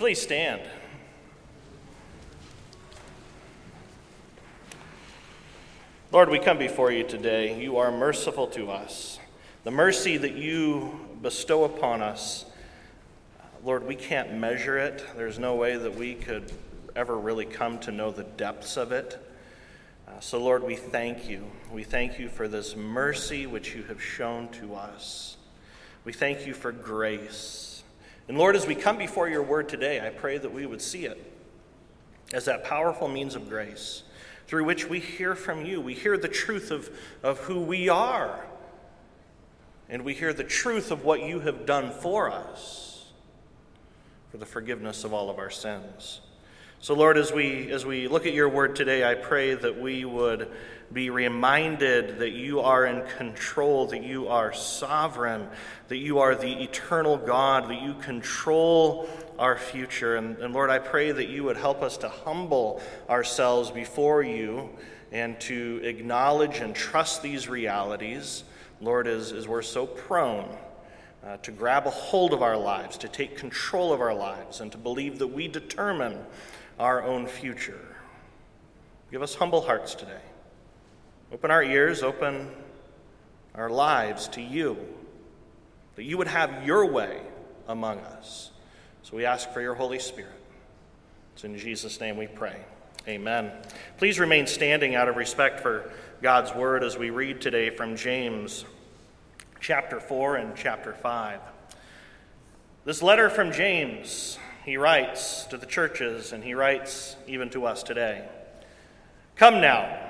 please stand? Lord, we come before you today. You are merciful to us. The mercy that you bestow upon us, Lord, we can't measure it. There's no way that we could ever really come to know the depths of it. Uh, so, Lord, we thank you. We thank you for this mercy which you have shown to us. We thank you for grace. And Lord, as we come before your word today, I pray that we would see it as that powerful means of grace through which we hear from you. We hear the truth of, of who we are, and we hear the truth of what you have done for us for the forgiveness of all of our sins. So, Lord, as we, as we look at your word today, I pray that we would be reminded that you are in control, that you are sovereign, that you are the eternal God, that you control our future. And, and Lord, I pray that you would help us to humble ourselves before you and to acknowledge and trust these realities, Lord, as, as we're so prone. Uh, to grab a hold of our lives, to take control of our lives, and to believe that we determine our own future. Give us humble hearts today. Open our ears, open our lives to you, that you would have your way among us. So we ask for your Holy Spirit. It's in Jesus' name we pray. Amen. Please remain standing out of respect for God's word as we read today from James chapter 4 and chapter 5. This letter from James, he writes to the churches, and he writes even to us today. Come now,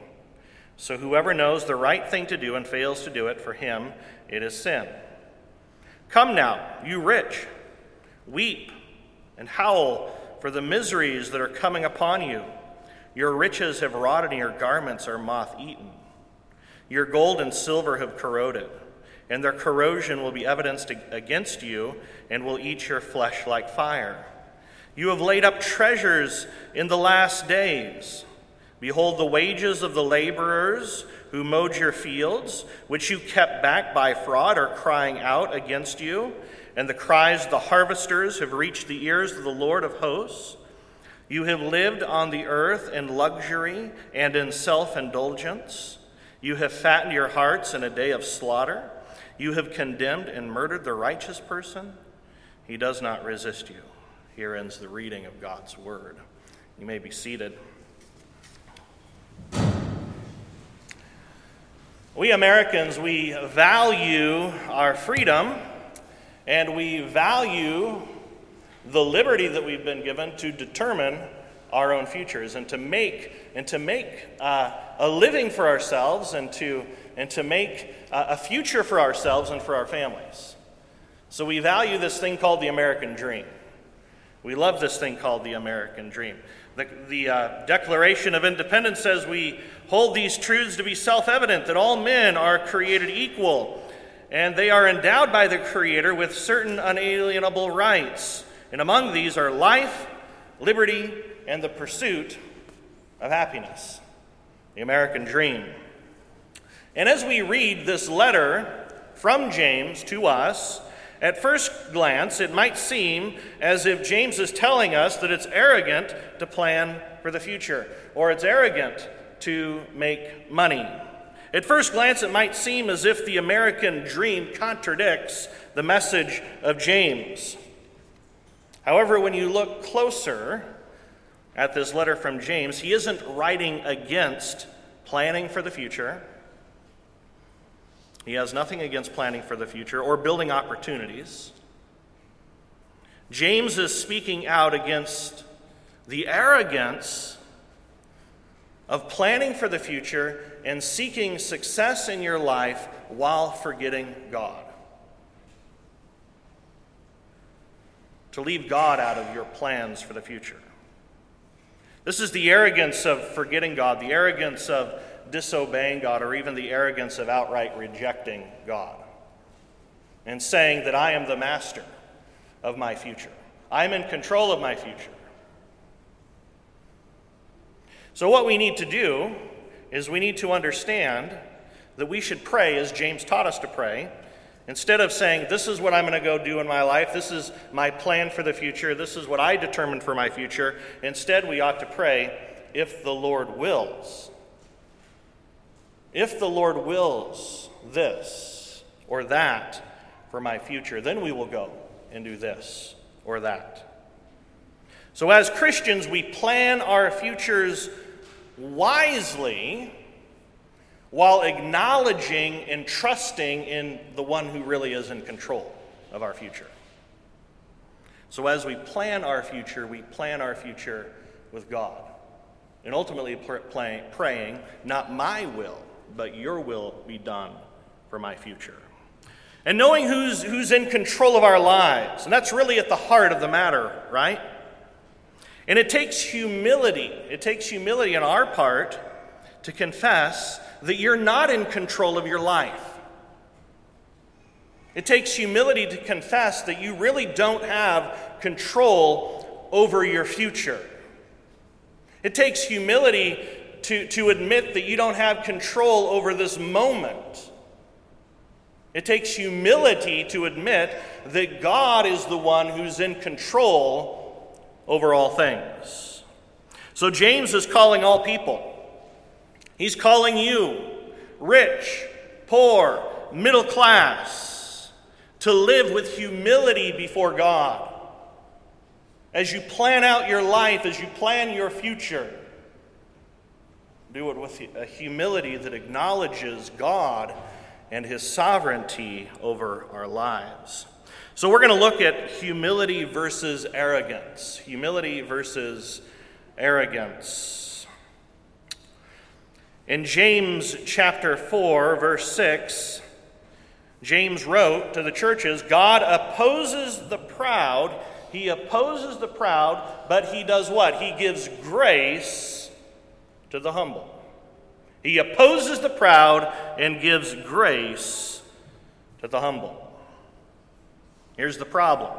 So whoever knows the right thing to do and fails to do it, for him it is sin. Come now, you rich Weep and howl for the miseries that are coming upon you. Your riches have rotted, and your garments are moth eaten. Your gold and silver have corroded, and their corrosion will be evidenced against you and will eat your flesh like fire. You have laid up treasures in the last days. Behold, the wages of the laborers who mowed your fields, which you kept back by fraud, are crying out against you and the cries of the harvesters have reached the ears of the Lord of hosts. You have lived on the earth in luxury and in self indulgence. You have fattened your hearts in a day of slaughter. You have condemned and murdered the righteous person. He does not resist you. Here ends the reading of God's word. You may be seated. We Americans, we value our freedom and we value the liberty that we've been given to determine our own futures and to make and to make uh, a living for ourselves and to and to make uh, a future for ourselves and for our families. So we value this thing called the American dream. We love this thing called the American dream. The, the uh, Declaration of Independence says we hold these truths to be self evident that all men are created equal and they are endowed by the Creator with certain unalienable rights. And among these are life, liberty, and the pursuit of happiness, the American dream. And as we read this letter from James to us, at first glance, it might seem as if James is telling us that it's arrogant to plan for the future, or it's arrogant to make money. At first glance, it might seem as if the American dream contradicts the message of James. However, when you look closer at this letter from James, he isn't writing against planning for the future. He has nothing against planning for the future or building opportunities. James is speaking out against the arrogance of planning for the future and seeking success in your life while forgetting God. to leave God out of your plans for the future. This is the arrogance of forgetting God, the arrogance of disobeying God, or even the arrogance of outright rejecting God and saying that I am the master of my future. I'm in control of my future. So, what we need to do is we need to understand that we should pray as James taught us to pray. Instead of saying, This is what I'm going to go do in my life, this is my plan for the future, this is what I determined for my future, instead we ought to pray, If the Lord wills. If the Lord wills this or that for my future, then we will go and do this or that. So, as Christians, we plan our futures wisely while acknowledging and trusting in the one who really is in control of our future. So, as we plan our future, we plan our future with God. And ultimately, praying, not my will, but your will be done for my future. And knowing who's, who's in control of our lives. And that's really at the heart of the matter, right? And it takes humility. It takes humility on our part to confess that you're not in control of your life. It takes humility to confess that you really don't have control over your future. It takes humility to, to admit that you don't have control over this moment. It takes humility to admit that God is the one who's in control over all things. So James is calling all people. He's calling you, rich, poor, middle class, to live with humility before God. As you plan out your life, as you plan your future, do it with a humility that acknowledges God and his sovereignty over our lives. So, we're going to look at humility versus arrogance. Humility versus arrogance. In James chapter 4, verse 6, James wrote to the churches God opposes the proud. He opposes the proud, but he does what? He gives grace to the humble. He opposes the proud and gives grace to the humble. Here's the problem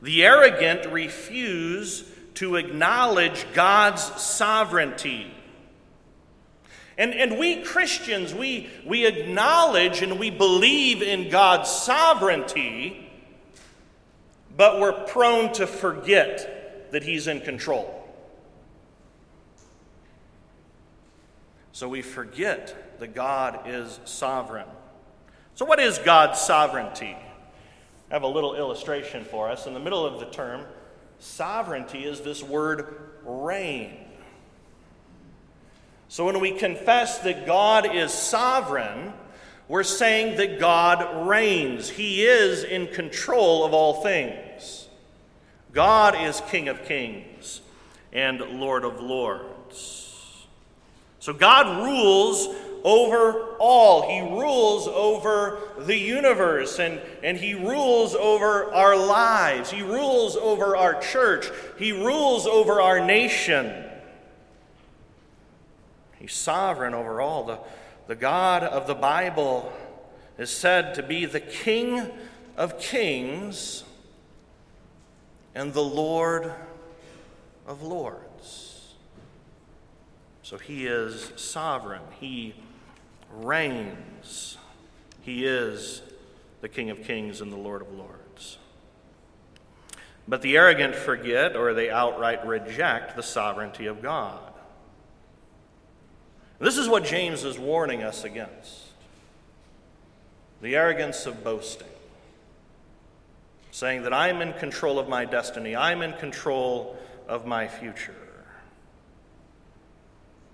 the arrogant refuse to acknowledge God's sovereignty. And, and we Christians, we, we acknowledge and we believe in God's sovereignty, but we're prone to forget that He's in control. So we forget that God is sovereign. So, what is God's sovereignty? I have a little illustration for us. In the middle of the term, sovereignty is this word reign. So, when we confess that God is sovereign, we're saying that God reigns. He is in control of all things. God is King of kings and Lord of lords. So God rules over all. He rules over the universe and, and He rules over our lives. He rules over our church. He rules over our nation. He's sovereign over all. The, the God of the Bible is said to be the King of kings and the Lord of lords. So he is sovereign, he reigns, he is the King of kings and the Lord of lords. But the arrogant forget or they outright reject the sovereignty of God. This is what James is warning us against the arrogance of boasting, saying that I'm in control of my destiny, I'm in control of my future.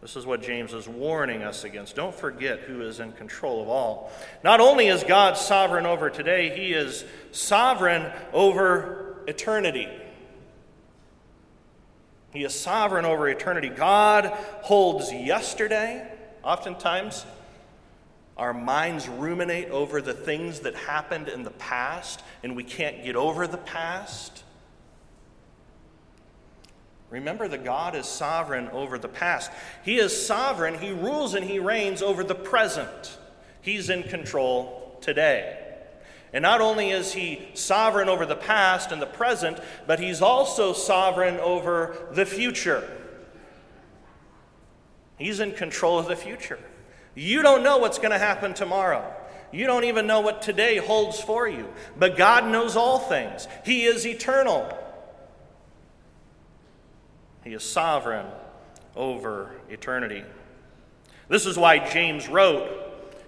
This is what James is warning us against. Don't forget who is in control of all. Not only is God sovereign over today, he is sovereign over eternity. He is sovereign over eternity. God holds yesterday, oftentimes, our minds ruminate over the things that happened in the past and we can't get over the past. Remember that God is sovereign over the past. He is sovereign, He rules and He reigns over the present. He's in control today. And not only is He sovereign over the past and the present, but He's also sovereign over the future. He's in control of the future. You don't know what's going to happen tomorrow. You don't even know what today holds for you. But God knows all things, He is eternal. He is sovereign over eternity. This is why James wrote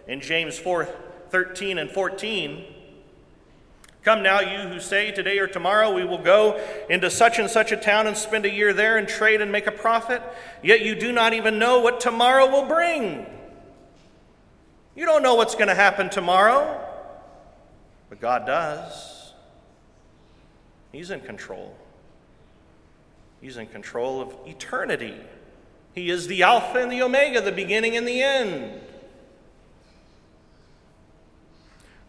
in James 4 13 and 14 Come now, you who say, Today or tomorrow we will go into such and such a town and spend a year there and trade and make a profit, yet you do not even know what tomorrow will bring. You don't know what's going to happen tomorrow, but God does. He's in control. He's in control of eternity. He is the Alpha and the Omega, the beginning and the end.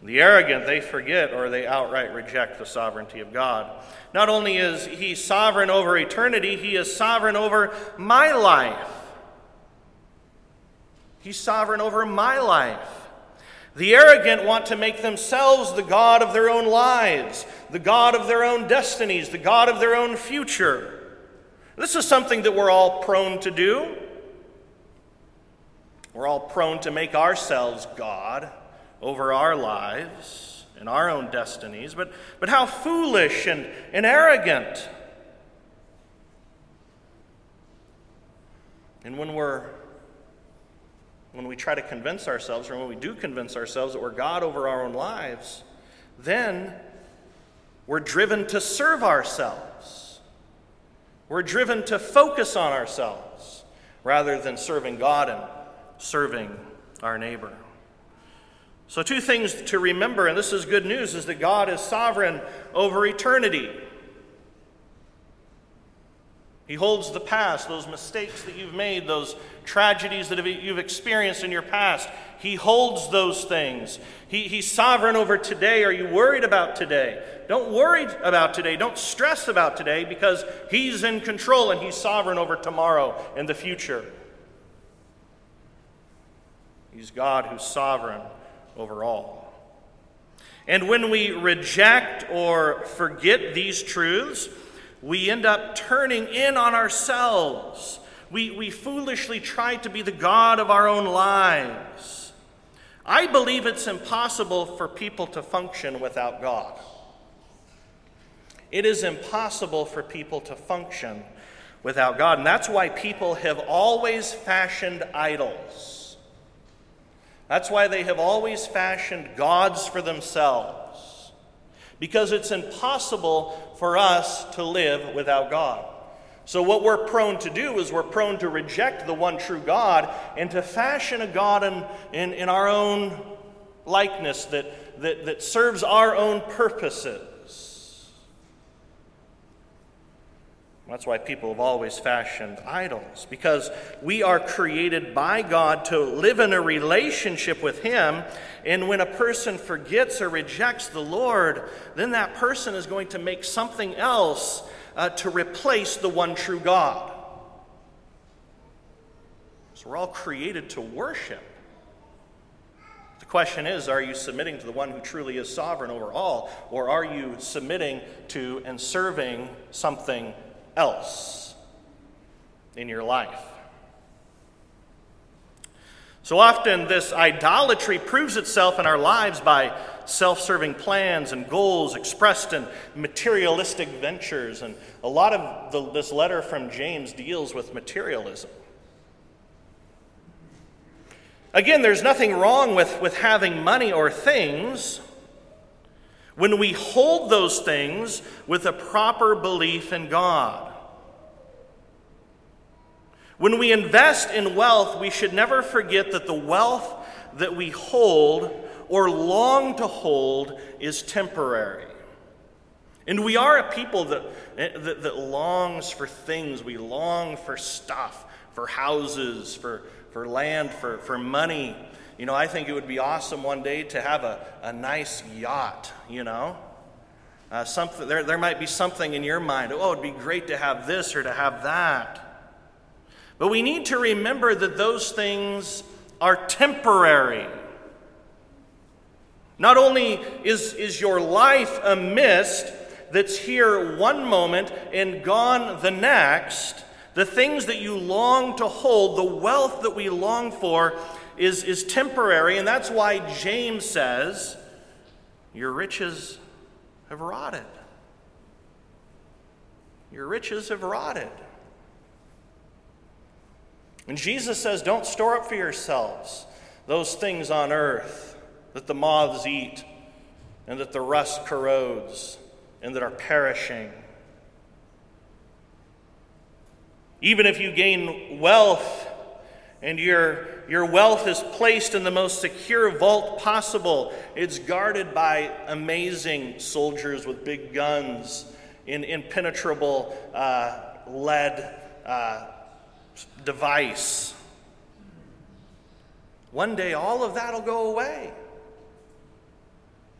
The arrogant, they forget or they outright reject the sovereignty of God. Not only is He sovereign over eternity, He is sovereign over my life. He's sovereign over my life. The arrogant want to make themselves the God of their own lives, the God of their own destinies, the God of their own future. This is something that we're all prone to do. We're all prone to make ourselves God over our lives and our own destinies. But, but how foolish and, and arrogant. And when we're when we try to convince ourselves, or when we do convince ourselves that we're God over our own lives, then we're driven to serve ourselves. We're driven to focus on ourselves rather than serving God and serving our neighbor. So, two things to remember, and this is good news, is that God is sovereign over eternity. He holds the past, those mistakes that you've made, those tragedies that you've experienced in your past. He holds those things. He, he's sovereign over today. Are you worried about today? Don't worry about today. Don't stress about today because He's in control and He's sovereign over tomorrow and the future. He's God who's sovereign over all. And when we reject or forget these truths, we end up turning in on ourselves. We, we foolishly try to be the God of our own lives. I believe it's impossible for people to function without God. It is impossible for people to function without God. And that's why people have always fashioned idols. That's why they have always fashioned gods for themselves because it's impossible for us to live without God. So, what we're prone to do is we're prone to reject the one true God and to fashion a God in, in, in our own likeness that, that, that serves our own purposes. That's why people have always fashioned idols, because we are created by God to live in a relationship with Him. And when a person forgets or rejects the Lord, then that person is going to make something else uh, to replace the one true God. So we're all created to worship. The question is are you submitting to the one who truly is sovereign over all, or are you submitting to and serving something else in your life. So often, this idolatry proves itself in our lives by self serving plans and goals expressed in materialistic ventures. And a lot of the, this letter from James deals with materialism. Again, there's nothing wrong with, with having money or things when we hold those things with a proper belief in God. When we invest in wealth, we should never forget that the wealth that we hold or long to hold is temporary. And we are a people that, that, that longs for things. We long for stuff, for houses, for, for land, for, for money. You know, I think it would be awesome one day to have a, a nice yacht, you know. Uh, something, there, there might be something in your mind, oh, it'd be great to have this or to have that. But we need to remember that those things are temporary. Not only is, is your life a mist that's here one moment and gone the next, the things that you long to hold, the wealth that we long for, is, is temporary. And that's why James says, Your riches have rotted. Your riches have rotted. And Jesus says, Don't store up for yourselves those things on earth that the moths eat and that the rust corrodes and that are perishing. Even if you gain wealth and your, your wealth is placed in the most secure vault possible, it's guarded by amazing soldiers with big guns in impenetrable uh, lead uh, device. One day, all of that will go away.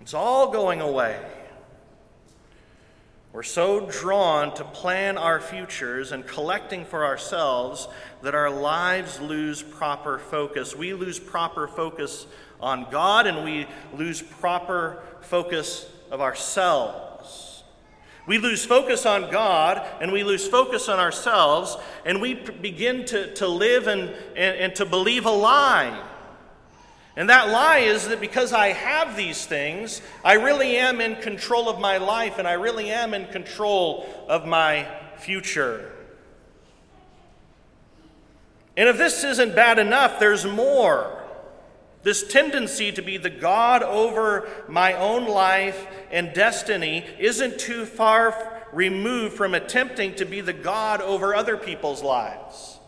It's all going away. We're so drawn to plan our futures and collecting for ourselves that our lives lose proper focus. We lose proper focus on God and we lose proper focus of ourselves. We lose focus on God and we lose focus on ourselves and we begin to, to live and, and, and to believe a lie and that lie is that because I have these things, I really am in control of my life and I really am in control of my future. And if this isn't bad enough, there's more. This tendency to be the God over my own life and destiny isn't too far removed from attempting to be the God over other people's lives.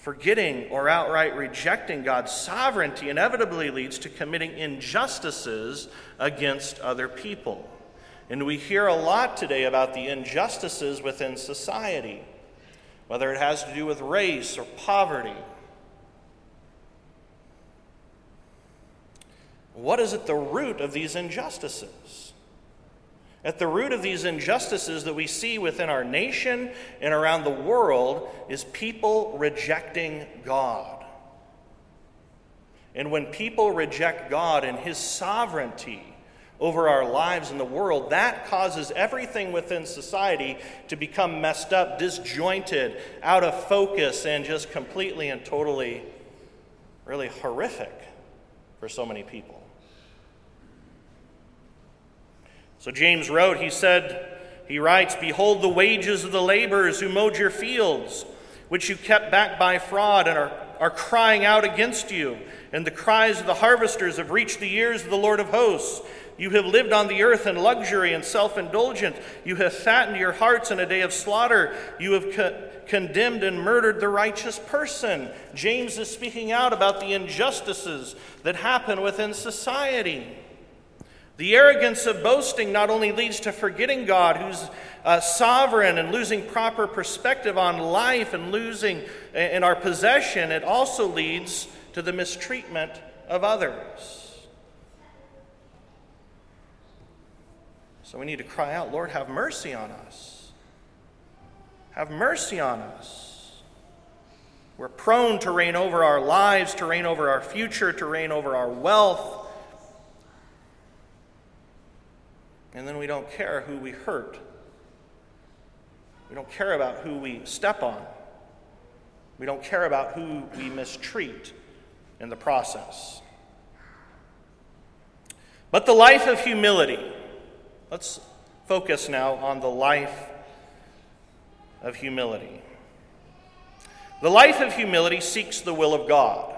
Forgetting or outright rejecting God's sovereignty inevitably leads to committing injustices against other people. And we hear a lot today about the injustices within society, whether it has to do with race or poverty. What is at the root of these injustices? At the root of these injustices that we see within our nation and around the world is people rejecting God. And when people reject God and His sovereignty over our lives in the world, that causes everything within society to become messed up, disjointed, out of focus, and just completely and totally, really horrific for so many people. So James wrote, he said, he writes, Behold the wages of the laborers who mowed your fields, which you kept back by fraud and are, are crying out against you. And the cries of the harvesters have reached the ears of the Lord of hosts. You have lived on the earth in luxury and self indulgence. You have fattened your hearts in a day of slaughter. You have co- condemned and murdered the righteous person. James is speaking out about the injustices that happen within society. The arrogance of boasting not only leads to forgetting God, who's uh, sovereign, and losing proper perspective on life and losing in our possession, it also leads to the mistreatment of others. So we need to cry out, Lord, have mercy on us. Have mercy on us. We're prone to reign over our lives, to reign over our future, to reign over our wealth And then we don't care who we hurt. We don't care about who we step on. We don't care about who we mistreat in the process. But the life of humility. Let's focus now on the life of humility. The life of humility seeks the will of God.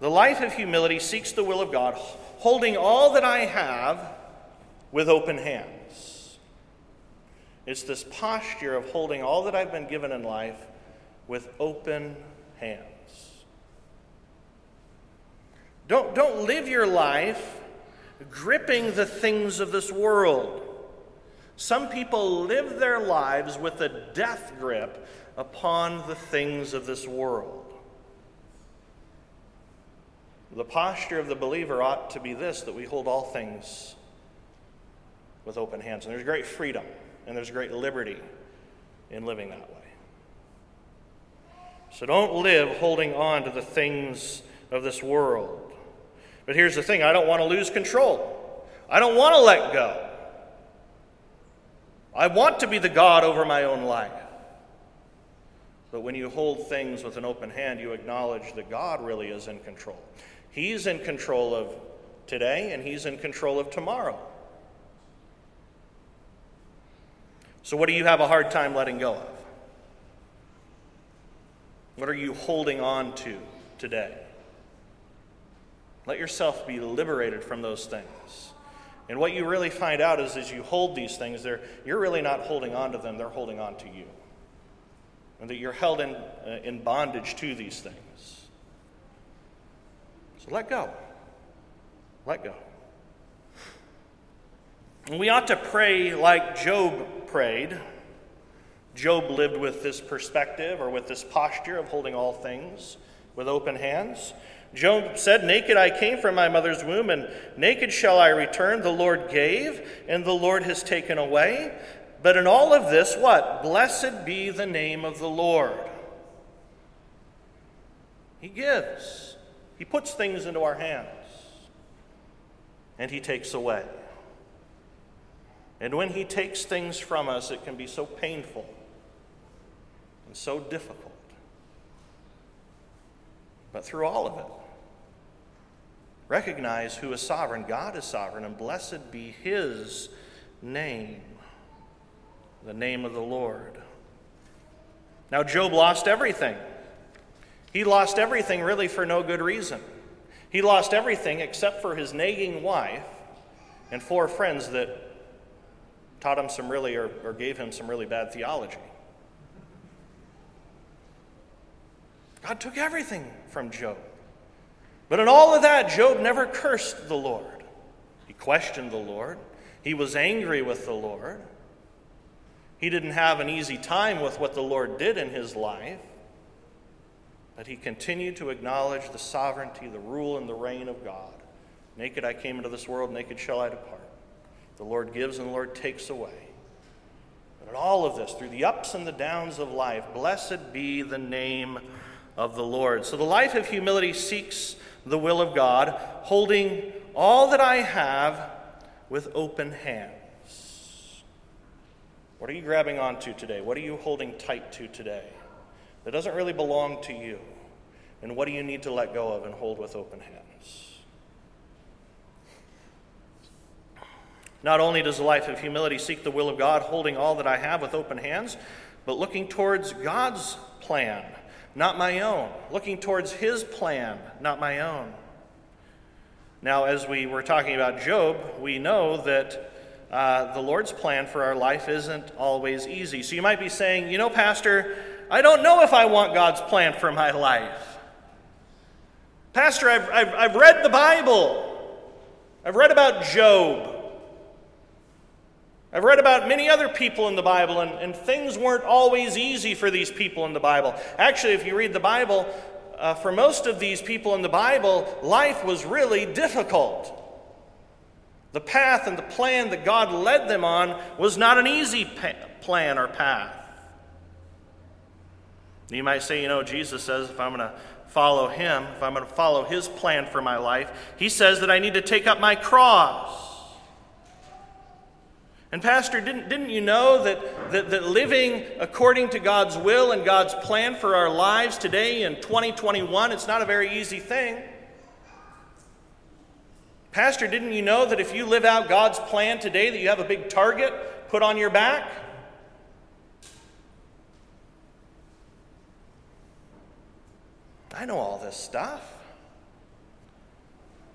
The life of humility seeks the will of God, holding all that I have with open hands. It's this posture of holding all that I've been given in life with open hands. Don't, don't live your life gripping the things of this world. Some people live their lives with a death grip upon the things of this world. The posture of the believer ought to be this that we hold all things with open hands. And there's great freedom and there's great liberty in living that way. So don't live holding on to the things of this world. But here's the thing I don't want to lose control, I don't want to let go. I want to be the God over my own life. But when you hold things with an open hand, you acknowledge that God really is in control. He's in control of today, and He's in control of tomorrow. So, what do you have a hard time letting go of? What are you holding on to today? Let yourself be liberated from those things. And what you really find out is as you hold these things, you're really not holding on to them, they're holding on to you. And that you're held in, uh, in bondage to these things. So let go. Let go. We ought to pray like Job prayed. Job lived with this perspective or with this posture of holding all things with open hands. Job said, Naked I came from my mother's womb, and naked shall I return. The Lord gave, and the Lord has taken away. But in all of this, what? Blessed be the name of the Lord. He gives, He puts things into our hands, and He takes away. And when He takes things from us, it can be so painful and so difficult. But through all of it, recognize who is sovereign. God is sovereign, and blessed be His name, the name of the Lord. Now, Job lost everything. He lost everything really for no good reason. He lost everything except for his nagging wife and four friends that taught him some really, or, or gave him some really bad theology. God took everything from Job. But in all of that, Job never cursed the Lord. He questioned the Lord. He was angry with the Lord. He didn't have an easy time with what the Lord did in his life. But he continued to acknowledge the sovereignty, the rule, and the reign of God. Naked I came into this world, naked shall I depart. The Lord gives and the Lord takes away. But in all of this, through the ups and the downs of life, blessed be the name of the Lord. So the life of humility seeks the will of God, holding all that I have with open hands. What are you grabbing onto today? What are you holding tight to today that doesn't really belong to you? And what do you need to let go of and hold with open hands? Not only does the life of humility seek the will of God, holding all that I have with open hands, but looking towards God's plan not my own, looking towards his plan, not my own. Now, as we were talking about Job, we know that uh, the Lord's plan for our life isn't always easy. So you might be saying, you know, Pastor, I don't know if I want God's plan for my life. Pastor, I've, I've, I've read the Bible, I've read about Job. I've read about many other people in the Bible, and, and things weren't always easy for these people in the Bible. Actually, if you read the Bible, uh, for most of these people in the Bible, life was really difficult. The path and the plan that God led them on was not an easy pa- plan or path. You might say, you know, Jesus says if I'm going to follow him, if I'm going to follow his plan for my life, he says that I need to take up my cross. And, Pastor, didn't, didn't you know that, that, that living according to God's will and God's plan for our lives today in 2021, it's not a very easy thing? Pastor, didn't you know that if you live out God's plan today, that you have a big target put on your back? I know all this stuff.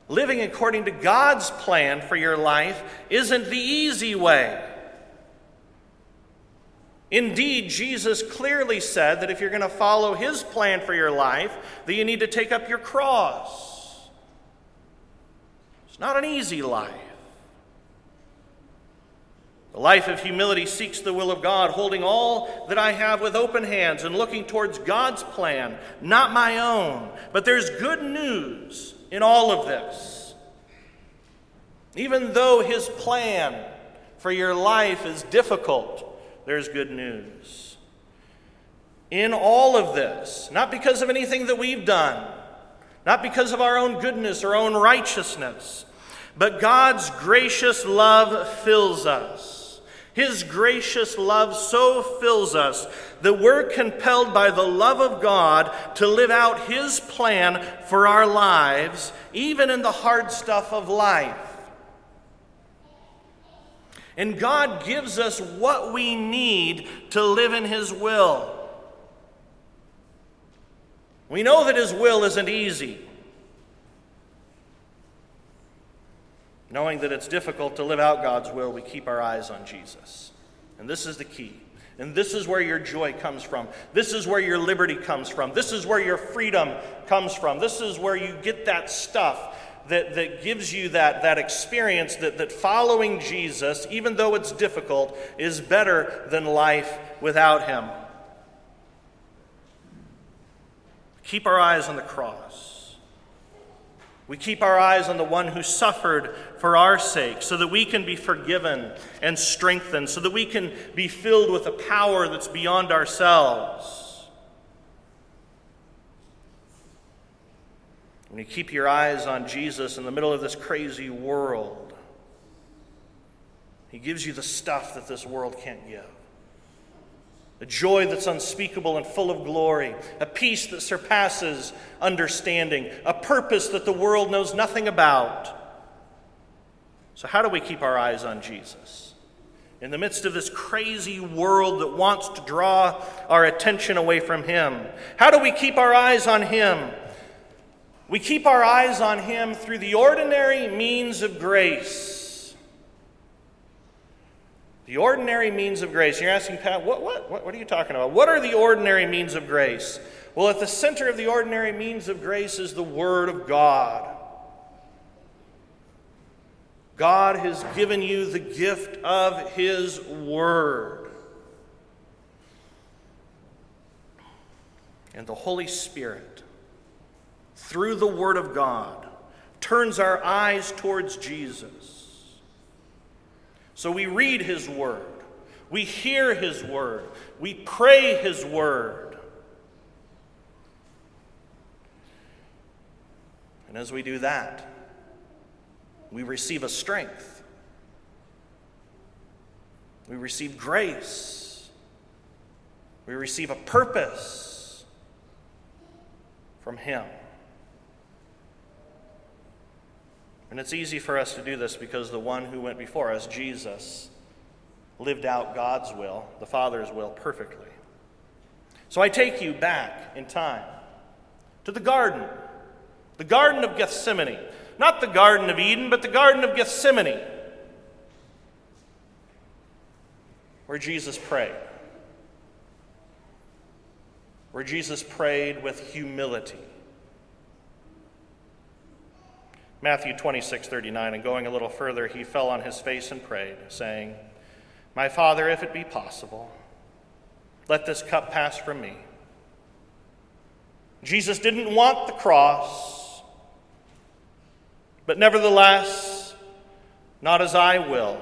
Living according to God's plan for your life isn't the easy way. Indeed, Jesus clearly said that if you're going to follow his plan for your life, that you need to take up your cross. It's not an easy life. The life of humility seeks the will of God, holding all that I have with open hands and looking towards God's plan, not my own. But there's good news in all of this. Even though His plan for your life is difficult, there's good news. In all of this, not because of anything that we've done, not because of our own goodness or own righteousness, but God's gracious love fills us. His gracious love so fills us that we're compelled by the love of God to live out His plan for our lives, even in the hard stuff of life. And God gives us what we need to live in His will. We know that His will isn't easy. Knowing that it's difficult to live out God's will, we keep our eyes on Jesus. And this is the key. And this is where your joy comes from. This is where your liberty comes from. This is where your freedom comes from. This is where you get that stuff that, that gives you that, that experience that, that following Jesus, even though it's difficult, is better than life without Him. Keep our eyes on the cross. We keep our eyes on the one who suffered for our sake so that we can be forgiven and strengthened, so that we can be filled with a power that's beyond ourselves. When you keep your eyes on Jesus in the middle of this crazy world, He gives you the stuff that this world can't give a joy that's unspeakable and full of glory, a peace that surpasses understanding, a purpose that the world knows nothing about. So, how do we keep our eyes on Jesus? In the midst of this crazy world that wants to draw our attention away from Him, how do we keep our eyes on Him? We keep our eyes on Him through the ordinary means of grace. The ordinary means of grace. You're asking, Pat, what, what, what, what are you talking about? What are the ordinary means of grace? Well, at the center of the ordinary means of grace is the Word of God. God has given you the gift of His Word. And the Holy Spirit, through the Word of God, turns our eyes towards Jesus so we read His Word, we hear His Word, we pray His Word. And as we do that, we receive a strength. We receive grace. We receive a purpose from Him. And it's easy for us to do this because the one who went before us, Jesus, lived out God's will, the Father's will, perfectly. So I take you back in time to the garden, the Garden of Gethsemane. Not the Garden of Eden, but the Garden of Gethsemane, where Jesus prayed. Where Jesus prayed with humility Matthew 26, 39. And going a little further, he fell on his face and prayed, saying, My Father, if it be possible, let this cup pass from me. Jesus didn't want the cross, but nevertheless, not as I will,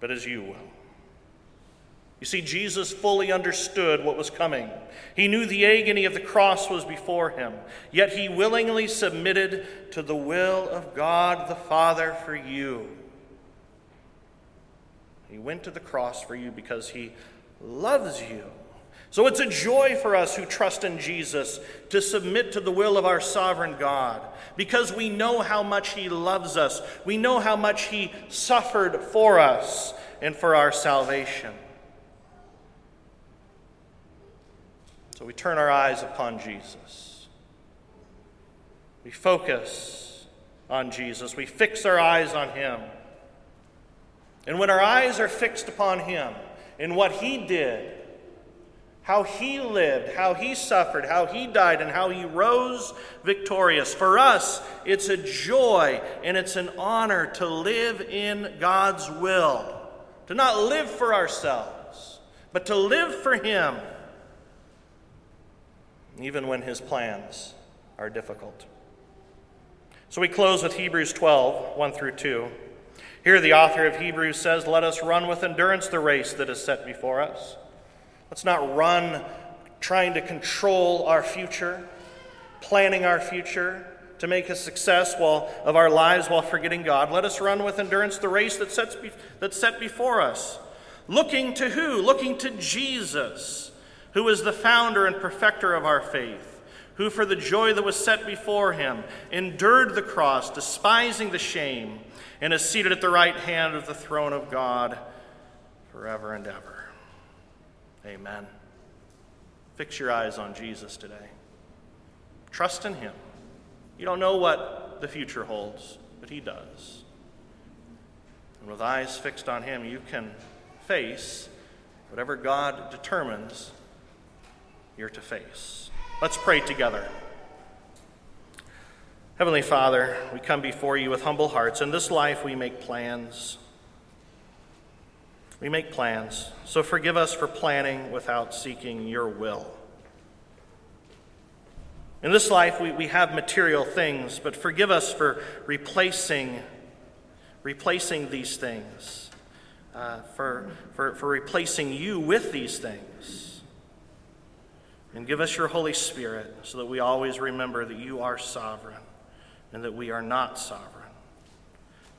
but as you will. You see, Jesus fully understood what was coming. He knew the agony of the cross was before him, yet he willingly submitted to the will of God the Father for you. He went to the cross for you because he loves you. So it's a joy for us who trust in Jesus to submit to the will of our sovereign God because we know how much he loves us. We know how much he suffered for us and for our salvation. So we turn our eyes upon Jesus. We focus on Jesus. We fix our eyes on Him. And when our eyes are fixed upon Him and what He did, how he lived, how he suffered, how he died, and how he rose victorious. For us, it's a joy and it's an honor to live in God's will, to not live for ourselves, but to live for him, even when his plans are difficult. So we close with Hebrews 12, 1 through 2. Here, the author of Hebrews says, Let us run with endurance the race that is set before us. Let's not run trying to control our future, planning our future to make a success while, of our lives while forgetting God. Let us run with endurance the race that sets be, that's set before us. Looking to who? Looking to Jesus, who is the founder and perfecter of our faith who for the joy that was set before him endured the cross, despising the shame, and is seated at the right hand of the throne of God forever and ever. Amen. Fix your eyes on Jesus today. Trust in him. You don't know what the future holds, but he does. And with eyes fixed on him, you can face whatever God determines you're to face. Let's pray together. Heavenly Father, we come before you with humble hearts. In this life, we make plans. We make plans. So forgive us for planning without seeking your will. In this life, we, we have material things, but forgive us for replacing, replacing these things, uh, for, for, for replacing you with these things. And give us your Holy Spirit so that we always remember that you are sovereign and that we are not sovereign.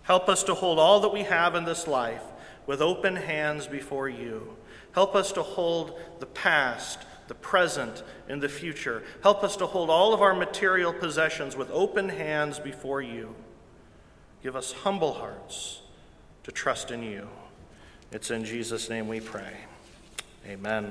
Help us to hold all that we have in this life with open hands before you. Help us to hold the past, the present, and the future. Help us to hold all of our material possessions with open hands before you. Give us humble hearts to trust in you. It's in Jesus' name we pray. Amen.